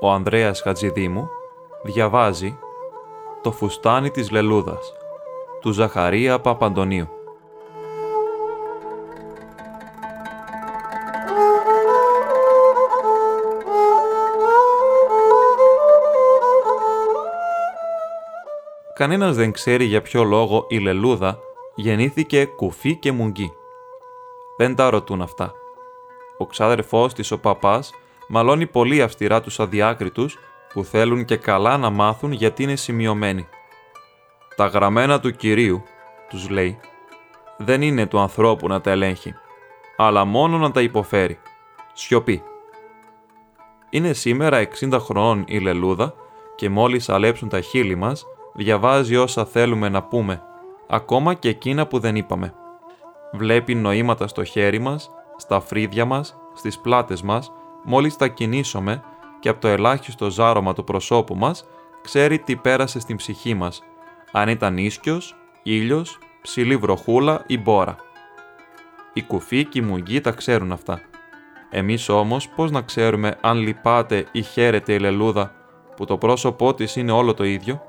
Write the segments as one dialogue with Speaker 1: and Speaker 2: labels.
Speaker 1: ο Ανδρέας Χατζηδήμου διαβάζει «Το φουστάνι της Λελούδας» του Ζαχαρία Παπαντονίου. Κανένας δεν ξέρει για ποιο λόγο η Λελούδα γεννήθηκε κουφή και μουγγί. Δεν τα ρωτούν αυτά. Ο ξάδερφός της ο παπάς μαλώνει πολύ αυστηρά τους αδιάκριτους που θέλουν και καλά να μάθουν γιατί είναι σημειωμένοι. Τα γραμμένα του Κυρίου, τους λέει, δεν είναι του ανθρώπου να τα ελέγχει, αλλά μόνο να τα υποφέρει. Σιωπή. Είναι σήμερα 60 χρόνων η Λελούδα και μόλις αλέψουν τα χείλη μας, διαβάζει όσα θέλουμε να πούμε, ακόμα και εκείνα που δεν είπαμε. Βλέπει νοήματα στο χέρι μας, στα φρύδια μας, στις πλάτες μας, μόλις τα κινήσουμε και από το ελάχιστο ζάρωμα του προσώπου μας, ξέρει τι πέρασε στην ψυχή μας, αν ήταν ίσκιος, ήλιος, ψηλή βροχούλα ή μπόρα. Οι κουφοί και οι μουγγοί τα ξέρουν αυτά. Εμείς όμως πώς να ξέρουμε αν λυπάται ή χαίρεται η λελούδα που το πρόσωπό της είναι όλο το ίδιο;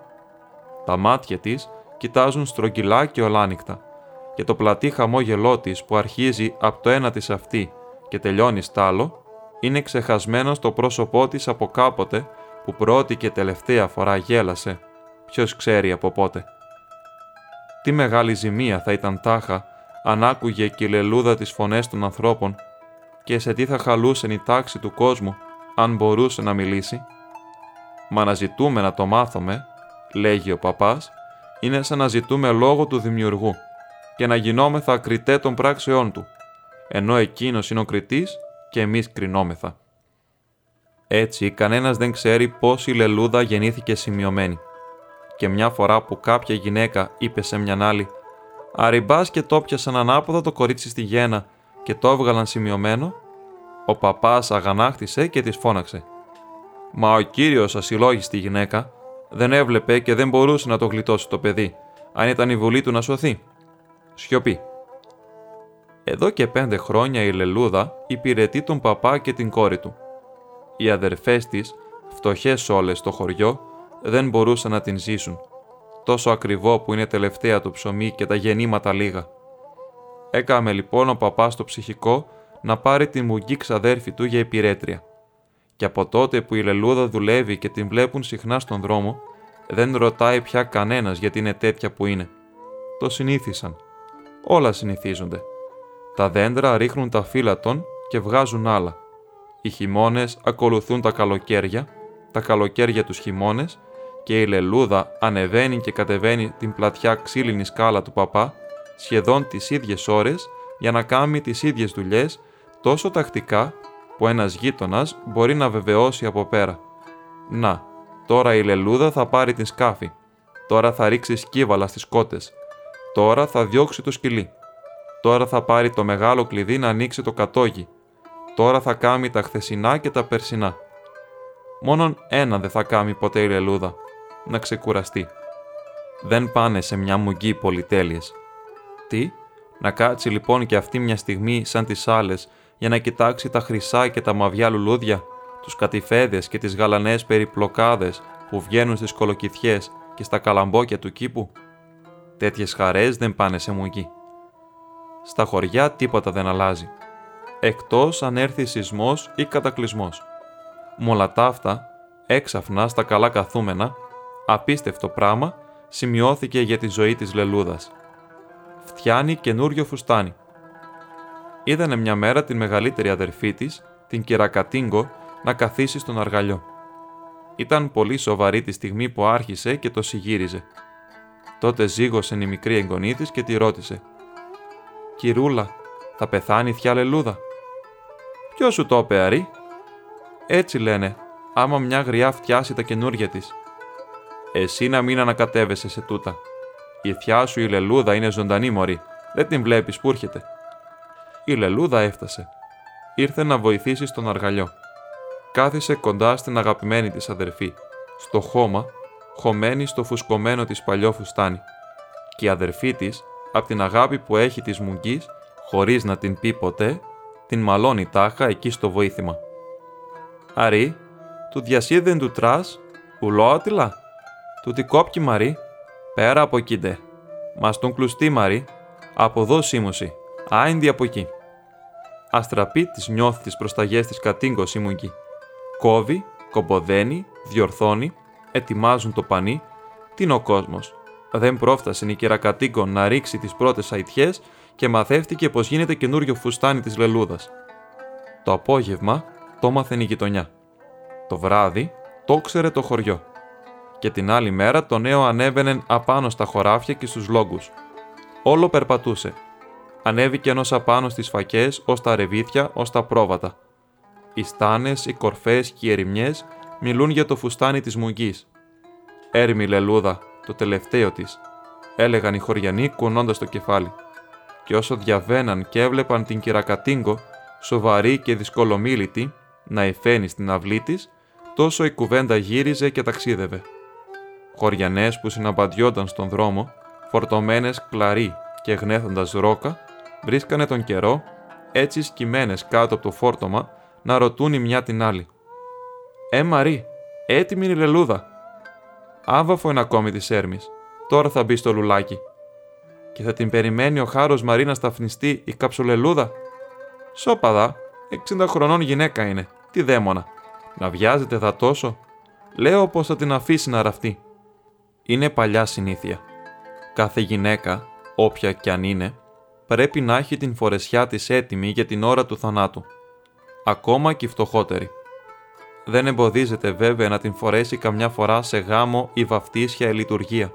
Speaker 1: Τα μάτια της κοιτάζουν στρογγυλά και ολάνυχτα και το πλατή χαμόγελό της που αρχίζει από το ένα της αυτή και τελειώνει στ' άλλο, είναι ξεχασμένος στο πρόσωπό της από κάποτε που πρώτη και τελευταία φορά γέλασε, ποιος ξέρει από πότε. Τι μεγάλη ζημία θα ήταν τάχα αν άκουγε και η λελούδα τις φωνές των ανθρώπων και σε τι θα χαλούσε η τάξη του κόσμου αν μπορούσε να μιλήσει. Μα να ζητούμε να το μάθουμε, λέγει ο παπάς, είναι σαν να ζητούμε λόγο του δημιουργού και να γινόμεθα κριτέ των πράξεών του, ενώ εκείνος είναι ο κριτής και εμείς κρινόμεθα. Έτσι, κανένας δεν ξέρει πώς η λελούδα γεννήθηκε σημειωμένη. Και μια φορά που κάποια γυναίκα είπε σε μιαν άλλη «Αριμπάς και το πιασαν ανάποδα το κορίτσι στη γένα και το έβγαλαν σημειωμένο», ο παπάς αγανάκτησε και της φώναξε. «Μα ο κύριος ασυλλόγιστη γυναίκα δεν έβλεπε και δεν μπορούσε να το γλιτώσει το παιδί, αν ήταν η βουλή του να σωθεί». Σιωπή. Εδώ και πέντε χρόνια η Λελούδα υπηρετεί τον παπά και την κόρη του. Οι αδερφές της, φτωχές όλες στο χωριό, δεν μπορούσαν να την ζήσουν. Τόσο ακριβό που είναι τελευταία το ψωμί και τα γεννήματα λίγα. Έκαμε λοιπόν ο παπάς το ψυχικό να πάρει τη μουγγί ξαδέρφη του για υπηρέτρια. Και από τότε που η Λελούδα δουλεύει και την βλέπουν συχνά στον δρόμο, δεν ρωτάει πια κανένας γιατί είναι τέτοια που είναι. Το συνήθισαν. Όλα συνηθίζονται. Τα δέντρα ρίχνουν τα φύλλα των και βγάζουν άλλα. Οι χειμώνες ακολουθούν τα καλοκαίρια, τα καλοκαίρια τους χειμώνες και η λελούδα ανεβαίνει και κατεβαίνει την πλατιά ξύλινη σκάλα του παπά σχεδόν τις ίδιες ώρες για να κάνει τις ίδιες δουλειές τόσο τακτικά που ένας γείτονας μπορεί να βεβαιώσει από πέρα. Να, τώρα η λελούδα θα πάρει την σκάφη. Τώρα θα ρίξει σκύβαλα στις κότες. Τώρα θα διώξει το σκυλί. Τώρα θα πάρει το μεγάλο κλειδί να ανοίξει το κατόγι. Τώρα θα κάμει τα χθεσινά και τα περσινά. Μόνον ένα δεν θα κάμει ποτέ η λελούδα. Να ξεκουραστεί. Δεν πάνε σε μια μουγγί πολυτέλειες. Τι, να κάτσει λοιπόν και αυτή μια στιγμή σαν τις άλλες για να κοιτάξει τα χρυσά και τα μαβιά λουλούδια, τους κατηφέδες και τις γαλανές περιπλοκάδες που βγαίνουν στις κολοκυθιές και στα καλαμπόκια του κήπου; Τέτοιες χαρές δεν πάνε σε μουγγί. Στα χωριά τίποτα δεν αλλάζει. Εκτός αν έρθει σεισμός ή κατακλυσμός. Μόλα αυτά, έξαφνα στα καλά καθούμενα, απίστευτο πράγμα σημειώθηκε για τη ζωή της Λελούδας. Φτιάνει καινούριο φουστάνι. Είδανε μια μέρα την μεγαλύτερη αδερφή της, την Κυρακατίνγκο, να καθίσει στον αργαλιό. Ήταν πολύ σοβαρή τη στιγμή που άρχισε και το συγύριζε. Τότε ζήγωσε η μικρή εγγονή της και τη ρώτησε Κυρούλα, θα πεθάνει η θιά Λελούδα. Ποιο σου το είπε, Αρή; Έτσι λένε, άμα μια γριά φτιάσει τα καινούργια της. Εσύ να μην ανακατεύεσαι σε τούτα. Η θιά σου η Λελούδα είναι ζωντανή μωρή, δεν την βλέπεις που έρχεται. Η Λελούδα έφτασε. Ήρθε να βοηθήσει στον αργαλιό. Κάθισε κοντά στην αγαπημένη της αδερφή, στο χώμα, χωμένη στο φουσκωμένο της παλιό φουστάνι. Και η αδερφή της από την αγάπη που έχει της μουγγής, χωρίς να την πει ποτέ, την μαλώνει τάχα εκεί στο βοήθημα. «Αρή, Του διασύδεν του τρας, ουλόατιλα. Του τι κόπκι μαρή, πέρα από εκεί ντε. Μας τον κλουστή μαρή, από εδώ σίμωση, άιντι από εκεί. Αστραπή της νιώθεις τι προσταγέ της κατήγκο εκεί. Κόβει, κομποδένει, διορθώνει, ετοιμάζουν το πανί, τι είναι ο κόσμος; Δεν πρόφτασε η κυρακατήγκο να ρίξει τις πρώτες αιτιέ και μαθεύτηκε πως γίνεται καινούριο φουστάνι της λελούδας. Το απόγευμα το μάθαινε η γειτονιά. Το βράδυ το ξέρε το χωριό. Και την άλλη μέρα το νέο ανέβαινε απάνω στα χωράφια και στους λόγκους. Όλο περπατούσε. Ανέβηκε ενό απάνω στις φακές, ως τα ρεβίθια, ως τα πρόβατα. Οι στάνες, οι κορφές και οι ερημιές μιλούν για το φουστάνι της μουγγής. Έρημη λελούδα, το τελευταίο της, έλεγαν οι χωριανοί κουνώντας το κεφάλι. Και όσο διαβαίναν και έβλεπαν την κυρακατίγκο, σοβαρή και δυσκολομίλητη, να υφαίνει στην αυλή της, τόσο η κουβέντα γύριζε και ταξίδευε. Χωριανές που συναπαντιόνταν στον δρόμο, φορτωμένες κλαρί και γνέθοντας ρόκα, βρίσκανε τον καιρό, έτσι σκυμμένες κάτω από το φόρτωμα, να ρωτούν η μια την άλλη. Ε, Μαρή, έτοιμη είναι η λελούδα. Άβαφο είναι ακόμη της Έρμης. Τώρα θα μπει στο λουλάκι. Και θα την περιμένει ο χάρος Μαρή να σταφνιστεί η καψολελούδα. Σώπαδα, 60 χρονών γυναίκα είναι. Τι δαίμονα. Να βιάζεται δα τόσο. Λέω πως θα την αφήσει να ραφτεί. Είναι παλιά συνήθεια. Κάθε γυναίκα, όποια κι αν είναι, πρέπει να έχει την φορεσιά της έτοιμη για την ώρα του θανάτου. Ακόμα και η φτωχότερη. Δεν εμποδίζεται βέβαια να την φορέσει καμιά φορά σε γάμο ή βαφτίσια ή λειτουργία.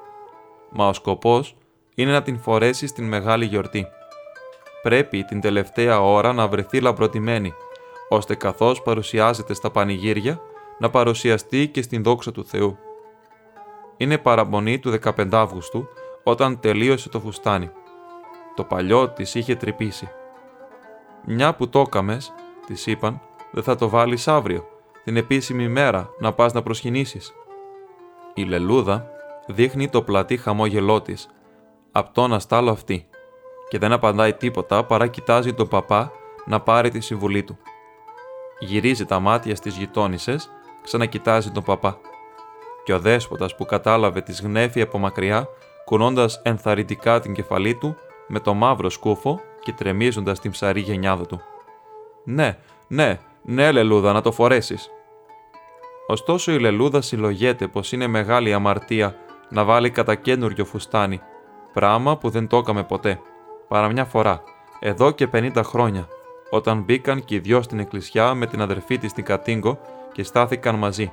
Speaker 1: Μα ο σκοπός είναι να την φορέσει στην μεγάλη γιορτή πρέπει την τελευταία ώρα να βρεθεί λαμπροτημένη, ώστε καθώς παρουσιάζεται στα πανηγύρια, να παρουσιαστεί και στην δόξα του Θεού. Είναι παραμονή του 15 Αύγουστου, όταν τελείωσε το φουστάνι. Το παλιό της είχε τρυπήσει. «Μια που το έκαμες», της είπαν, «δεν θα το βάλεις αύριο, την επίσημη μέρα, να πας να προσκυνήσεις». Η Λελούδα δείχνει το πλατή χαμόγελό της, απ' τον αστάλο αυτή και δεν απαντάει τίποτα παρά κοιτάζει τον παπά να πάρει τη συμβουλή του. Γυρίζει τα μάτια στις γειτόνισσες, ξανακοιτάζει τον παπά. Και ο δέσποτας που κατάλαβε τη γνέφη από μακριά, κουνώντας ενθαρρυντικά την κεφαλή του, με το μαύρο σκούφο και τρεμίζοντας την ψαρή γενιάδα του. «Ναι, ναι, ναι, Λελούδα, να το φορέσεις». Ωστόσο η Λελούδα συλλογέται πως είναι μεγάλη αμαρτία να βάλει κατά καινούριο φουστάνι, πράγμα που δεν το έκαμε ποτέ παρά μια φορά, εδώ και 50 χρόνια, όταν μπήκαν και οι δυο στην εκκλησιά με την αδερφή της στην Κατίγκο και στάθηκαν μαζί.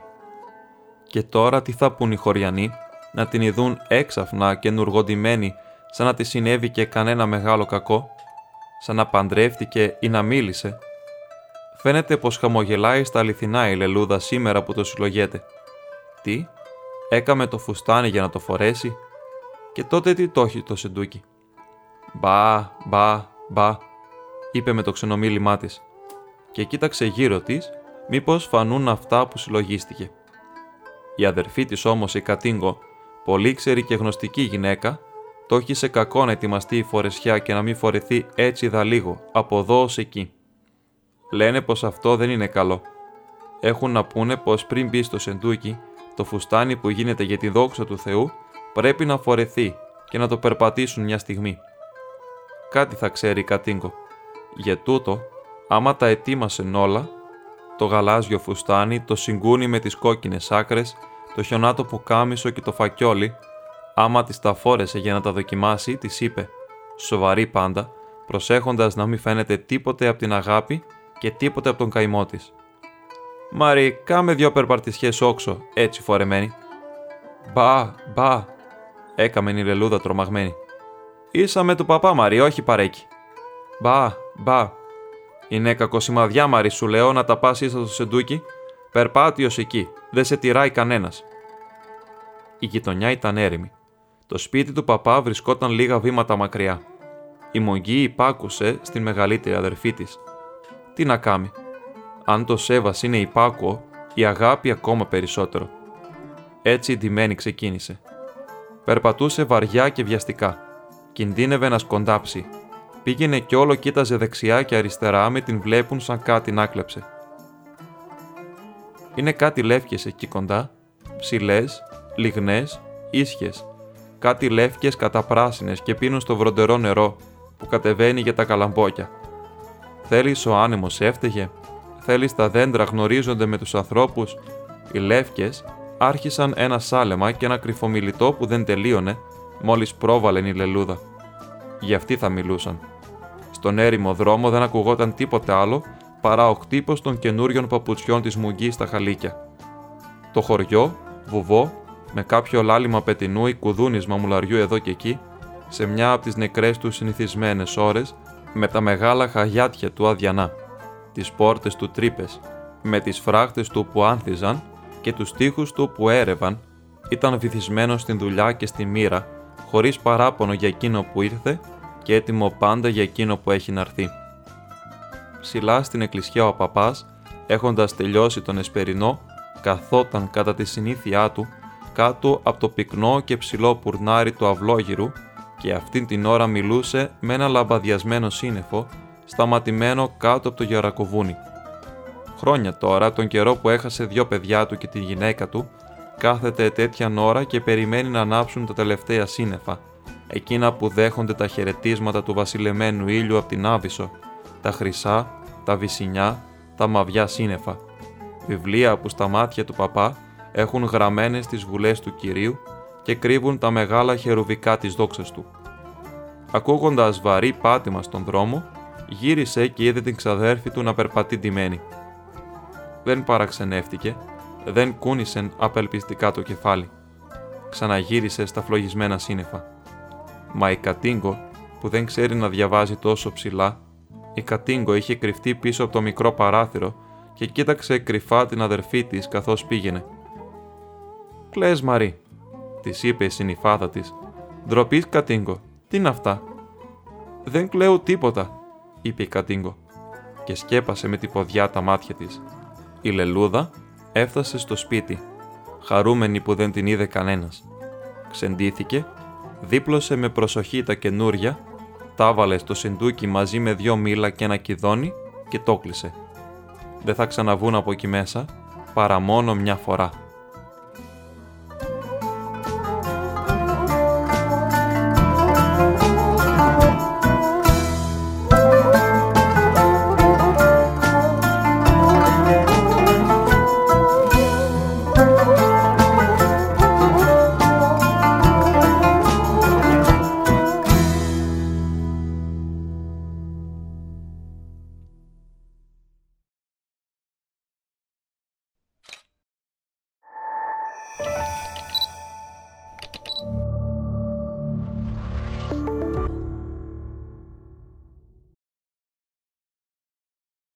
Speaker 1: Και τώρα τι θα πούν οι χωριανοί, να την ειδούν έξαφνα και νουργοντημένη σαν να τη συνέβη και κανένα μεγάλο κακό, σαν να παντρεύτηκε ή να μίλησε. Φαίνεται πως χαμογελάει στα αληθινά η λελούδα σήμερα που το συλλογέται. Τι, έκαμε το φουστάνι για να το φορέσει; Και τότε τι το έχει το σεντούκι; Μπα, μπα, μπα, είπε με το ξενομήλυμά της, και κοίταξε γύρω της, μήπως φανούν αυτά που συλλογίστηκε. Η αδερφή της όμως, η Κατίγκο, πολύ ξέρη και γνωστική γυναίκα, το έχει σε κακό να ετοιμαστεί η φορεσιά και να μην φορεθεί έτσι δα λίγο, από εδώ ως εκεί. Λένε πως αυτό δεν είναι καλό. Έχουν να πούνε πως πριν μπει στο σεντούκι, το φουστάνι που γίνεται για τη δόξα του Θεού πρέπει να φορεθεί και να το περπατήσουν μια στιγμή κάτι θα ξέρει η Κατίγκο. Για τούτο, άμα τα ετοίμασεν όλα, το γαλάζιο φουστάνι, το συγκούνι με τις κόκκινες άκρες, το χιονάτο που κάμισο και το φακιόλι, άμα τις τα φόρεσε για να τα δοκιμάσει, της είπε, σοβαρή πάντα, προσέχοντας να μην φαίνεται τίποτε από την αγάπη και τίποτε από τον καημό της. Μαρή, κάμε δυο περπαρτισιές όξο, έτσι φορεμένη. Μπα, μπα, έκαμε η λελούδα τρομαγμένη. Ήσα με του παπά Μαρή, όχι παρέκει. Μπα, μπα. Είναι κακοσημαδιά Μαρή, σου λέω να τα πας ίσα στο σεντούκι. Περπάτιος εκεί, δεν σε τυράει κανένας. Η γειτονιά ήταν έρημη. Το σπίτι του παπά βρισκόταν λίγα βήματα μακριά. Η Μογγή υπάκουσε στην μεγαλύτερη αδερφή της. Τι να κάνει; Αν το σέβας είναι υπάκουο, η αγάπη ακόμα περισσότερο. Έτσι η ντυμένη ξεκίνησε. Περπατούσε βαριά και βιαστικά κινδύνευε να σκοντάψει. Πήγαινε κι όλο κοίταζε δεξιά και αριστερά με την βλέπουν σαν κάτι να κλέψε. Είναι κάτι λεύκες εκεί κοντά, ψηλές, λιγνές, ίσχες. Κάτι λεύκες καταπράσινες και πίνουν στο βροντερό νερό που κατεβαίνει για τα καλαμπόκια. Θέλεις ο άνεμος έφταιγε, θέλεις τα δέντρα γνωρίζονται με τους ανθρώπους. Οι λεύκες άρχισαν ένα σάλεμα και ένα κρυφομιλητό που δεν τελείωνε μόλις πρόβαλεν η λελούδα. Γι' αυτή θα μιλούσαν. Στον έρημο δρόμο δεν ακουγόταν τίποτε άλλο παρά ο χτύπος των καινούριων παπουτσιών της μουγγή στα χαλίκια. Το χωριό, βουβό, με κάποιο λάλημα πετινού ή κουδούνισμα μουλαριού εδώ και εκεί, σε μια από τις νεκρές τους συνηθισμένες ώρες, με τα μεγάλα χαγιάτια του αδιανά, τις πόρτες του τρύπες, με τις φράχτες του που άνθιζαν και τους τοίχους του που έρευαν, ήταν βυθισμένο στην δουλειά και στη μοίρα, χωρίς παράπονο για εκείνο που ήρθε και έτοιμο πάντα για εκείνο που έχει να έρθει. Ψηλά στην εκκλησιά ο παπάς, έχοντας τελειώσει τον εσπερινό, καθόταν κατά τη συνήθειά του κάτω από το πυκνό και ψηλό πουρνάρι του αυλόγυρου και αυτήν την ώρα μιλούσε με ένα λαμπαδιασμένο σύννεφο σταματημένο κάτω από το γερακοβούνι. Χρόνια τώρα, τον καιρό που έχασε δυο παιδιά του και τη γυναίκα του, κάθεται τέτοια ώρα και περιμένει να ανάψουν τα τελευταία σύννεφα, εκείνα που δέχονται τα χαιρετίσματα του βασιλεμένου ήλιου από την Άβυσσο, τα χρυσά, τα βυσινιά, τα μαβιά σύννεφα. Βιβλία που στα μάτια του παπά έχουν γραμμένες τις βουλές του Κυρίου και κρύβουν τα μεγάλα χερουβικά της δόξας του. Ακούγοντας βαρύ πάτημα στον δρόμο, γύρισε και είδε την ξαδέρφη του να περπατεί ντυμένη. Δεν παραξενεύτηκε, δεν κούνησε απελπιστικά το κεφάλι. Ξαναγύρισε στα φλογισμένα σύννεφα. Μα η Κατίγκο, που δεν ξέρει να διαβάζει τόσο ψηλά, η Κατίγκο είχε κρυφτεί πίσω από το μικρό παράθυρο και κοίταξε κρυφά την αδερφή της καθώς πήγαινε. «Κλαις Μαρή», της είπε η συνυφάδα της. «Ντροπής Κατίγκο, τι είναι αυτά». «Δεν κλαίω τίποτα», είπε η Κατίγκο και σκέπασε με τη ποδιά τα μάτια της. Η Λελούδα έφτασε στο σπίτι, χαρούμενη που δεν την είδε κανένας. Ξεντήθηκε, δίπλωσε με προσοχή τα καινούρια, τα βάλε στο συντούκι μαζί με δυο μήλα και ένα κιδόνι και το κλείσε. Δεν θα ξαναβούν από εκεί μέσα παρά μόνο μια φορά.